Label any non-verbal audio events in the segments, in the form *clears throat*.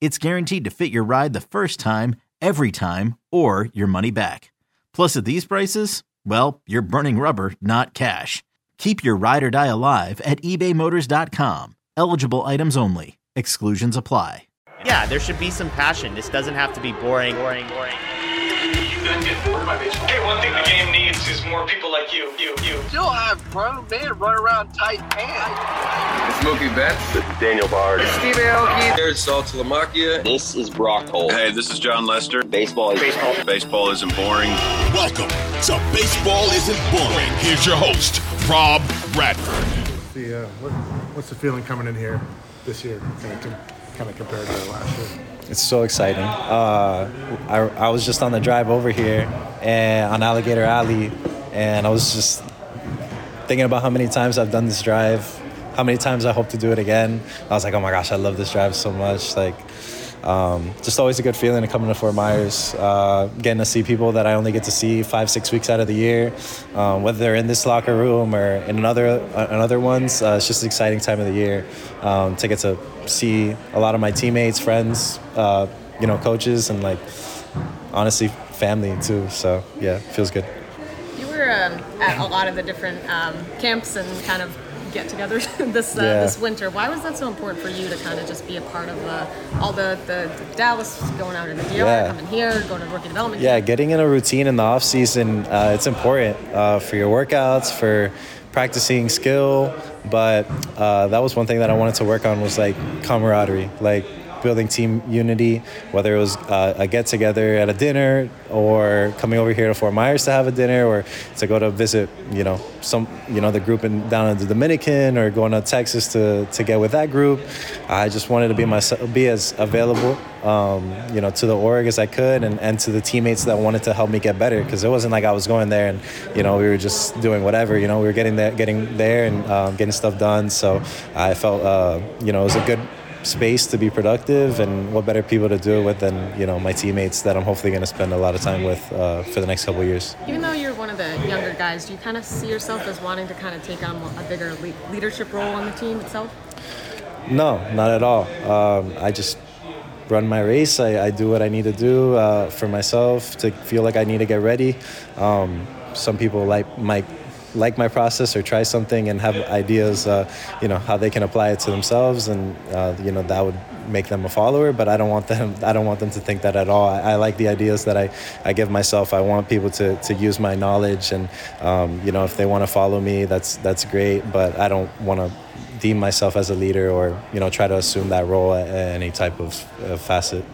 it's guaranteed to fit your ride the first time, every time, or your money back. Plus, at these prices, well, you're burning rubber, not cash. Keep your ride or die alive at ebaymotors.com. Eligible items only. Exclusions apply. Yeah, there should be some passion. This doesn't have to be boring, boring, boring. Hey, one thing the game needs is more people like you, you, you. You still have grown men run around tight pants. It's Mookie Betts. This is Daniel Bard. Steve Aoki. There's Saltalamacchia. This is Brock Holt. Hey, this is Jon Lester. Baseball is Baseball. Baseball isn't boring. Welcome to Baseball Isn't Boring. Here's your host, Rob Bradford. The, uh, what, what's the feeling coming in here this year, kind of, kind of compared to last year? It's so exciting. Uh, I, I was just on the drive over here and on Alligator Alley, and I was just thinking about how many times I've done this drive, how many times I hope to do it again. I was like, oh my gosh, I love this drive so much. Like, um, just always a good feeling to come into Fort Myers, uh, getting to see people that I only get to see five, six weeks out of the year, um, whether they're in this locker room or in another, uh, in other ones. Uh, it's just an exciting time of the year um, to get to see a lot of my teammates, friends, uh, you know, coaches, and like honestly, family too. So yeah, feels good. You were um, at a lot of the different um, camps and kind of get-togethers *laughs* this uh, Yeah. this winter. Why was that so important for you to kind of just be a part of uh, all the, the, the Dallas going out in the DR, Yeah. coming here, going to rookie development? Yeah, camp? getting in a routine in the off season, uh, it's important uh, for your workouts, for practicing skill. But uh, that was one thing that I wanted to work on was like camaraderie, like building team unity. Whether it was uh, a get together at a dinner, or coming over here to Fort Myers to have a dinner, or to go to visit, you know, some, you know, the group in down in the Dominican, or going to Texas to to get with that group. I just wanted to be myself, be as available um, you know, to the org as I could and, and to the teammates that wanted to help me get better. Because it wasn't like I was going there and, you know, we were just doing whatever. You know, we were getting there, getting there and um, getting stuff done. So I felt, uh, you know, it was a good space to be productive and what better people to do it with than, you know, my teammates that I'm hopefully going to spend a lot of time with uh, for the next couple years. Even though you're one of the younger guys, do you kind of see yourself as wanting to kind of take on a bigger le- leadership role on the team itself? No, not at all. Um, I just run my race. I, I do what I need to do uh, for myself to feel like I need to get ready. Um, some people like might like my process or try something and have ideas, uh, you know, how they can apply it to themselves, and uh, you know that would make them a follower. But I don't want them. *laughs* I don't want them to think that at all. I, I like the ideas that I, I give myself. I want people to, to use my knowledge, and um, you know, if they want to follow me, that's that's great. But I don't want to deem myself as a leader or you know try to assume that role at any type of uh, facet.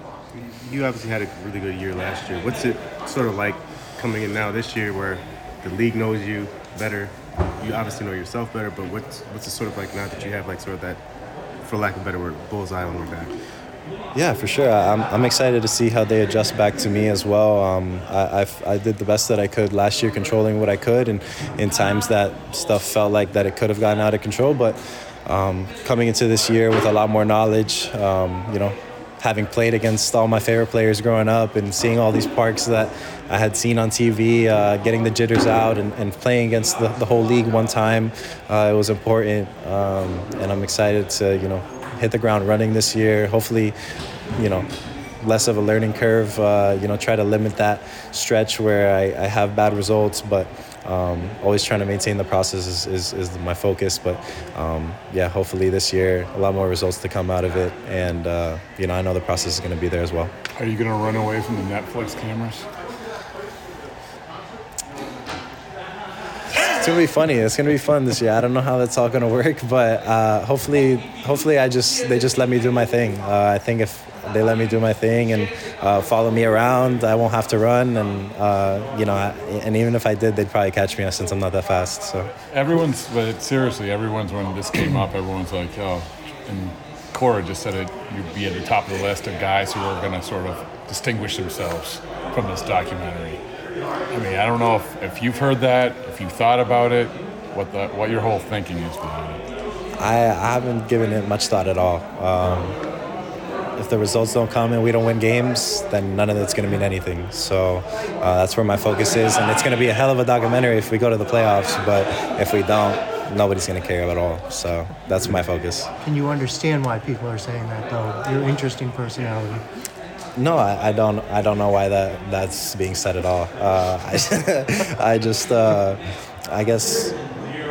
You obviously had a really good year last year. What's it sort of like coming in now this year where the league knows you better? You obviously know yourself better, but what's what's it sort of like now that you have like sort of that, for lack of a better word, bullseye on your back? Yeah, for sure. I'm, I'm excited to see how they adjust back to me as well. Um, I, I've, I did the best that I could last year, controlling what I could, and in times that stuff felt like that it could have gotten out of control. But um, coming into this year with a lot more knowledge, um, you know, having played against all my favorite players growing up and seeing all these parks that I had seen on TV, uh, getting the jitters out and, and playing against the, the, whole league one time, uh, it was important. Um, and I'm excited to, you know, hit the ground running this year. Hopefully, you know, less of a learning curve. Uh, you know, try to limit that stretch where I, I have bad results, but um, always trying to maintain the process is, is, is my focus. But um, yeah, hopefully this year a lot more results to come out of it, and uh, you know I know the process is going to be there as well. Are you going to run away from the Netflix cameras? It's gonna be funny. It's gonna be fun this year. I don't know how that's all gonna work, but uh, hopefully, hopefully, I just they just let me do my thing. Uh, I think if they let me do my thing and uh, follow me around. I won't have to run, and uh, you know, I, and even if I did, they'd probably catch me since I'm not that fast. So everyone's, but seriously, everyone's when this came up, everyone's like, oh, and Cora just said it. You'd be at the top of the list of guys who are to sort of distinguish themselves from this documentary. I mean, I don't know if, if you've heard that, if you thought about it, what the what your whole thinking is behind it. I, I haven't given it much thought at all. Um, if the results don't come and we don't win games, then none of it's going to mean anything. So uh, that's where my focus is, and it's going to be a hell of a documentary if we go to the playoffs. But if we don't, nobody's going to care at all. So that's my focus. Can you understand why people are saying that, though? Your interesting personality. No, I, I, don't. I don't know why that that's being said at all. Uh, I, *laughs* I just, uh, I guess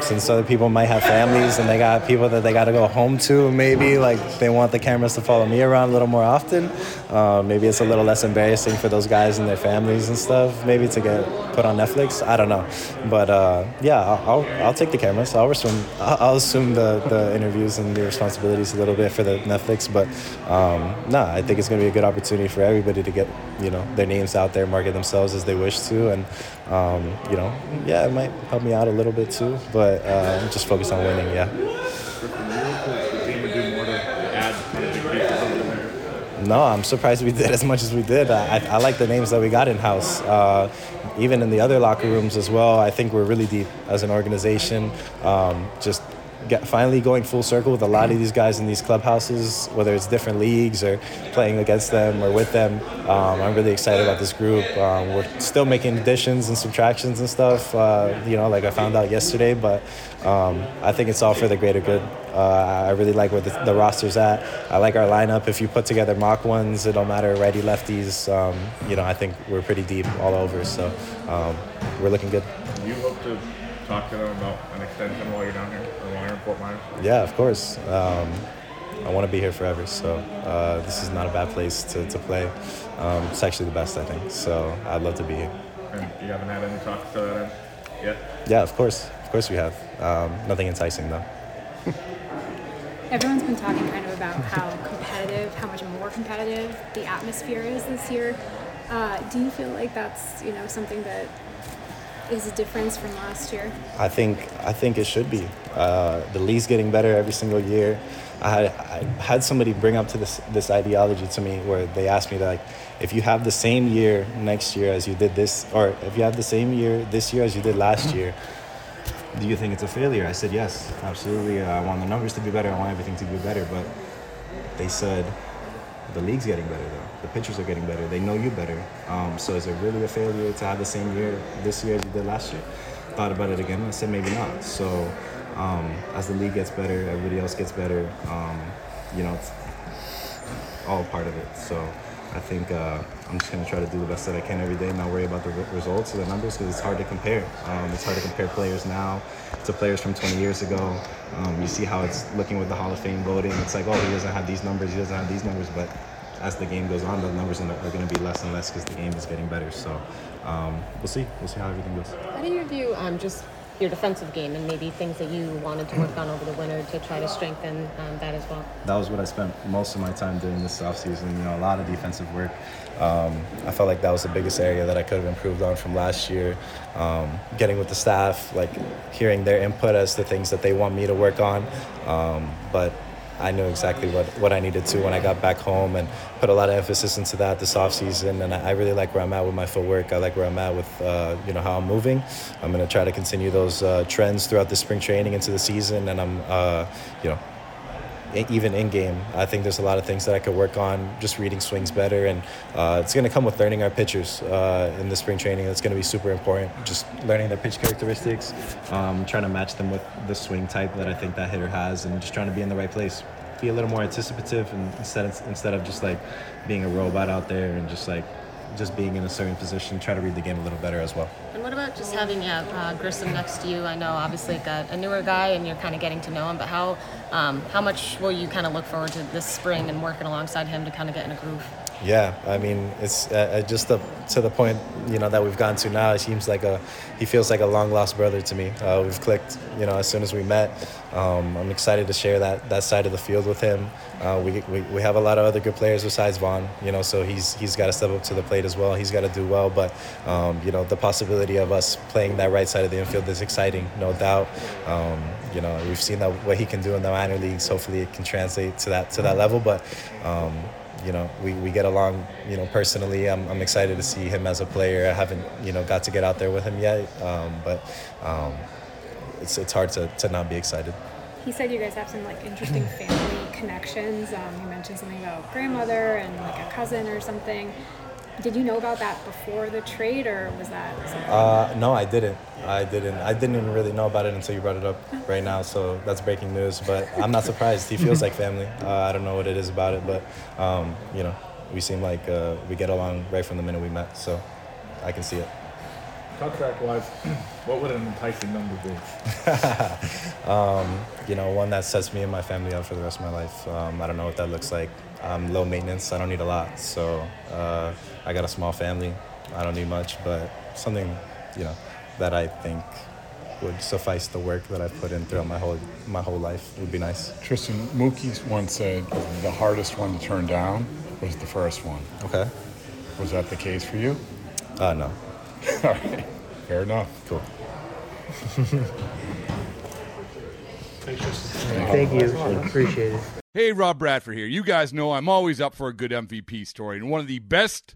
since other people might have families and they got people that they got to go home to maybe like they want the cameras to follow me around a little more often. Uh, maybe it's a little less embarrassing for those guys and their families and stuff maybe to get put on netflix i don't know. But uh, yeah I'll, I'll, take the cameras. I'll assume i'll assume the, the interviews and the responsibilities a little bit for the netflix but um, no nah, i think it's going to be a good opportunity for everybody to get you know their names out there market themselves as they wish to and um, you know yeah it might help me out a little bit too but uh, just focus on winning. Yeah. No, I'm surprised we did *laughs* as much as we did. I, I like the names that we got in house. Uh, even in the other locker rooms as well, I think we're really deep as an organization. Um, just get, finally going full circle with a lot of these guys in these clubhouses, whether it's different leagues or playing against them or with them. Um, I'm really excited about this group. Um, we're still making additions and subtractions and stuff, uh, you know, like I found out yesterday, but um, I think it's all for the greater good. Uh, I really like where the, the, roster's at. I like our lineup. If you put together mock ones, it don't matter righty lefties. Um, you know, I think we're pretty deep all over. So um, we're looking good. You hope to talk to them about an extension while you're down here, or while you're in Fort Myers? Yeah, of course. Um, I want to be here forever, so uh, this is not a bad place to, to play. Um, it's actually the best, I think. So I'd love to be here. And you haven't had any talks to that end yet? Yeah, of course. Of course we have. Um, nothing enticing though. *laughs* Everyone's been talking kind of about how competitive, how much more competitive the atmosphere is this year. Uh, do you feel like that's you know something that is a difference from last year? I think I think it should be. Uh, the league's getting better every single year. I had, I had somebody bring up to this this ideology to me where they asked me that like, if you have the same year next year as you did this, or if you have the same year this year as you did last year, do you think it's a failure? I said yes, absolutely. Uh, I want the numbers to be better. I want everything to be better. But they said the league's getting better though. The pitchers are getting better. They know you better. Um, so is it really a failure to have the same year this year as you did last year? Thought about it again. I said maybe not. So um, as the league gets better, everybody else gets better. Um, you know, it's all part of it. So I think uh, I'm just gonna try to do the best that I can every day, and not worry about the results or the numbers because it's hard to compare. Um, it's hard to compare players now to players from 20 years ago. Um, you see how it's looking with the Hall of Fame voting. It's like, oh, he doesn't have these numbers, he doesn't have these numbers, but as the game goes on, the numbers are going to be less and less because the game is getting better. So um, we'll see. We'll see how everything goes. How do you view um, just your defensive game and maybe things that you wanted to work on over the winter to try to strengthen um, that as well? That was what I spent most of my time doing this offseason. You know, a lot of defensive work. Um, I felt like that was the biggest area that I could have improved on from last year. Um, getting with the staff, like hearing their input as to things that they want me to work on. Um, but I knew exactly what, what I needed to when I got back home and put a lot of emphasis into that this offseason. And I really like where I'm at with my footwork. I like where I'm at with, uh, you know, how I'm moving. I'm going to try to continue those uh, trends throughout the spring training into the season. And I'm, uh, you know, even in game. I think there's a lot of things that I could work on, just reading swings better, and uh, it's going to come with learning our pitchers uh, in the spring training. That's going to be super important. Just learning their pitch characteristics, um, trying to match them with the swing type that I think that hitter has, and just trying to be in the right place. Be a little more anticipative, and instead of, instead of just like being a robot out there and just like just being in a certain position, try to read the game a little better as well. What about just having yeah, uh, Grissom next to you? I know obviously got a newer guy and you're kind of getting to know him, but how um, how much will you kind of look forward to this spring and working alongside him to kind of get in a groove? Yeah, I mean, it's uh, uh just the, to the point you know that we've gotten to now. It seems like a he feels like a long lost brother to me. Uh, we've clicked, you know, as soon as we met. Um, I'm excited to share that that side of the field with him. Uh, we, we we have a lot of other good players besides Vaughn, you know, so he's he's got to step up to the plate as well. He's got to do well, but um, you know, the possibility of us playing that right side of the infield is exciting, no doubt. Um, you know, we've seen that what he can do in the minor leagues. Hopefully, it can translate to that to that level, but um, you know, we, we get along, you know, personally. I'm, I'm excited to see him as a player. I haven't, you know, got to get out there with him yet, um, but um, it's, it's hard to, to not be excited. He said you guys have some like interesting family connections. Um, he mentioned something about grandmother and like a cousin or something. Did you know about that before the trade, or was that? Uh, no, I didn't. I didn't. I didn't even really know about it until you brought it up right now. So that's breaking news. But I'm not surprised. He feels like family. *laughs* Uh, I don't know what it is about it, but um, you know, we seem like uh, we get along right from the minute we met. So I can see it. Contract wise, *clears throat* what would an enticing number be? *laughs* um, you know, one that sets me and my family up for the rest of my life. Um, I don't know what that looks like. I'm low maintenance. I don't need a lot. So uh, I got a small family. I don't need much, but something, you know, that I think would suffice the work that I've put in throughout my whole my whole life would be nice. Triston Mookie once said the hardest one to turn down was the first one. Okay. Was that the case for you? Uh, no. *laughs* All right. Fair enough. Cool. Thank you. Appreciate it. Hey, Rob Bradford here. You guys know I'm always up for a good MVP story, and one of the best